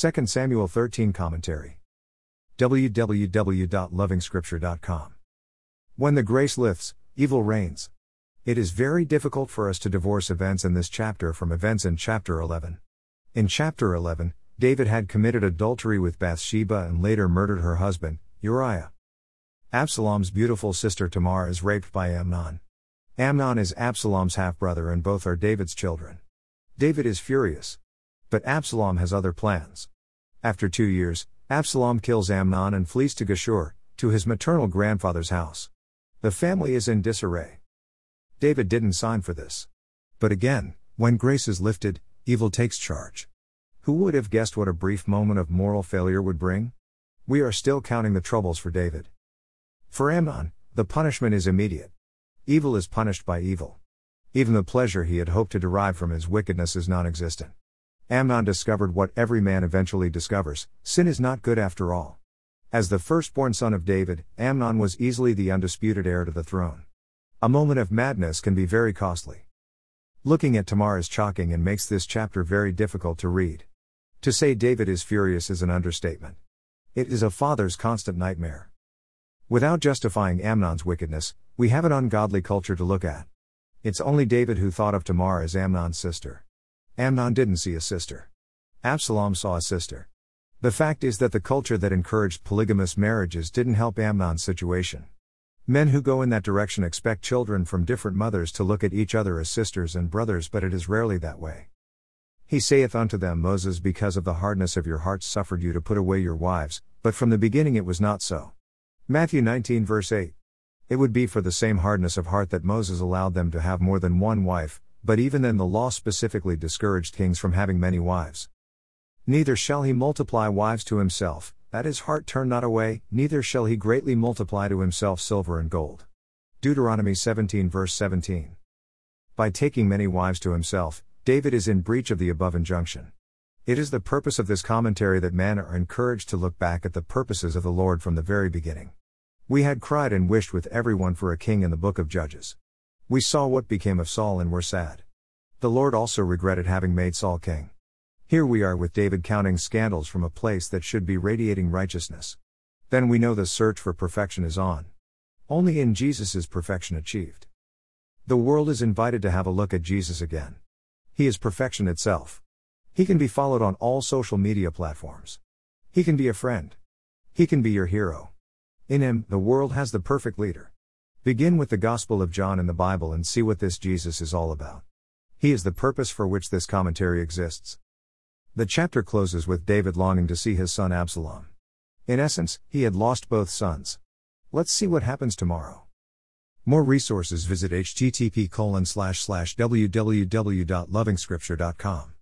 2 Samuel 13 Commentary. www.lovingscripture.com. When the grace lifts, evil reigns. It is very difficult for us to divorce events in this chapter from events in chapter 11. In chapter 11, David had committed adultery with Bathsheba and later murdered her husband, Uriah. Absalom's beautiful sister Tamar is raped by Amnon. Amnon is Absalom's half brother and both are David's children. David is furious. But Absalom has other plans. After two years, Absalom kills Amnon and flees to Geshur, to his maternal grandfather's house. The family is in disarray. David didn't sign for this. But again, when grace is lifted, evil takes charge. Who would have guessed what a brief moment of moral failure would bring? We are still counting the troubles for David. For Amnon, the punishment is immediate. Evil is punished by evil. Even the pleasure he had hoped to derive from his wickedness is non existent. Amnon discovered what every man eventually discovers sin is not good after all. As the firstborn son of David, Amnon was easily the undisputed heir to the throne. A moment of madness can be very costly. Looking at Tamar is shocking and makes this chapter very difficult to read. To say David is furious is an understatement. It is a father's constant nightmare. Without justifying Amnon's wickedness, we have an ungodly culture to look at. It's only David who thought of Tamar as Amnon's sister. Amnon didn't see a sister. Absalom saw a sister. The fact is that the culture that encouraged polygamous marriages didn't help Amnon's situation. Men who go in that direction expect children from different mothers to look at each other as sisters and brothers, but it is rarely that way. He saith unto them, Moses, because of the hardness of your hearts suffered you to put away your wives, but from the beginning it was not so. Matthew 19, verse 8. It would be for the same hardness of heart that Moses allowed them to have more than one wife, but even then the law specifically discouraged kings from having many wives. Neither shall he multiply wives to himself, that his heart turn not away, neither shall he greatly multiply to himself silver and gold. Deuteronomy 17 verse 17. By taking many wives to himself, David is in breach of the above injunction. It is the purpose of this commentary that men are encouraged to look back at the purposes of the Lord from the very beginning. We had cried and wished with everyone for a king in the book of Judges. We saw what became of Saul and were sad. The Lord also regretted having made Saul king. Here we are with David counting scandals from a place that should be radiating righteousness. Then we know the search for perfection is on. Only in Jesus is perfection achieved. The world is invited to have a look at Jesus again. He is perfection itself. He can be followed on all social media platforms. He can be a friend. He can be your hero. In him, the world has the perfect leader. Begin with the Gospel of John in the Bible and see what this Jesus is all about. He is the purpose for which this commentary exists. The chapter closes with David longing to see his son Absalom. In essence, he had lost both sons. Let's see what happens tomorrow. More resources visit http www.lovingscripture.com.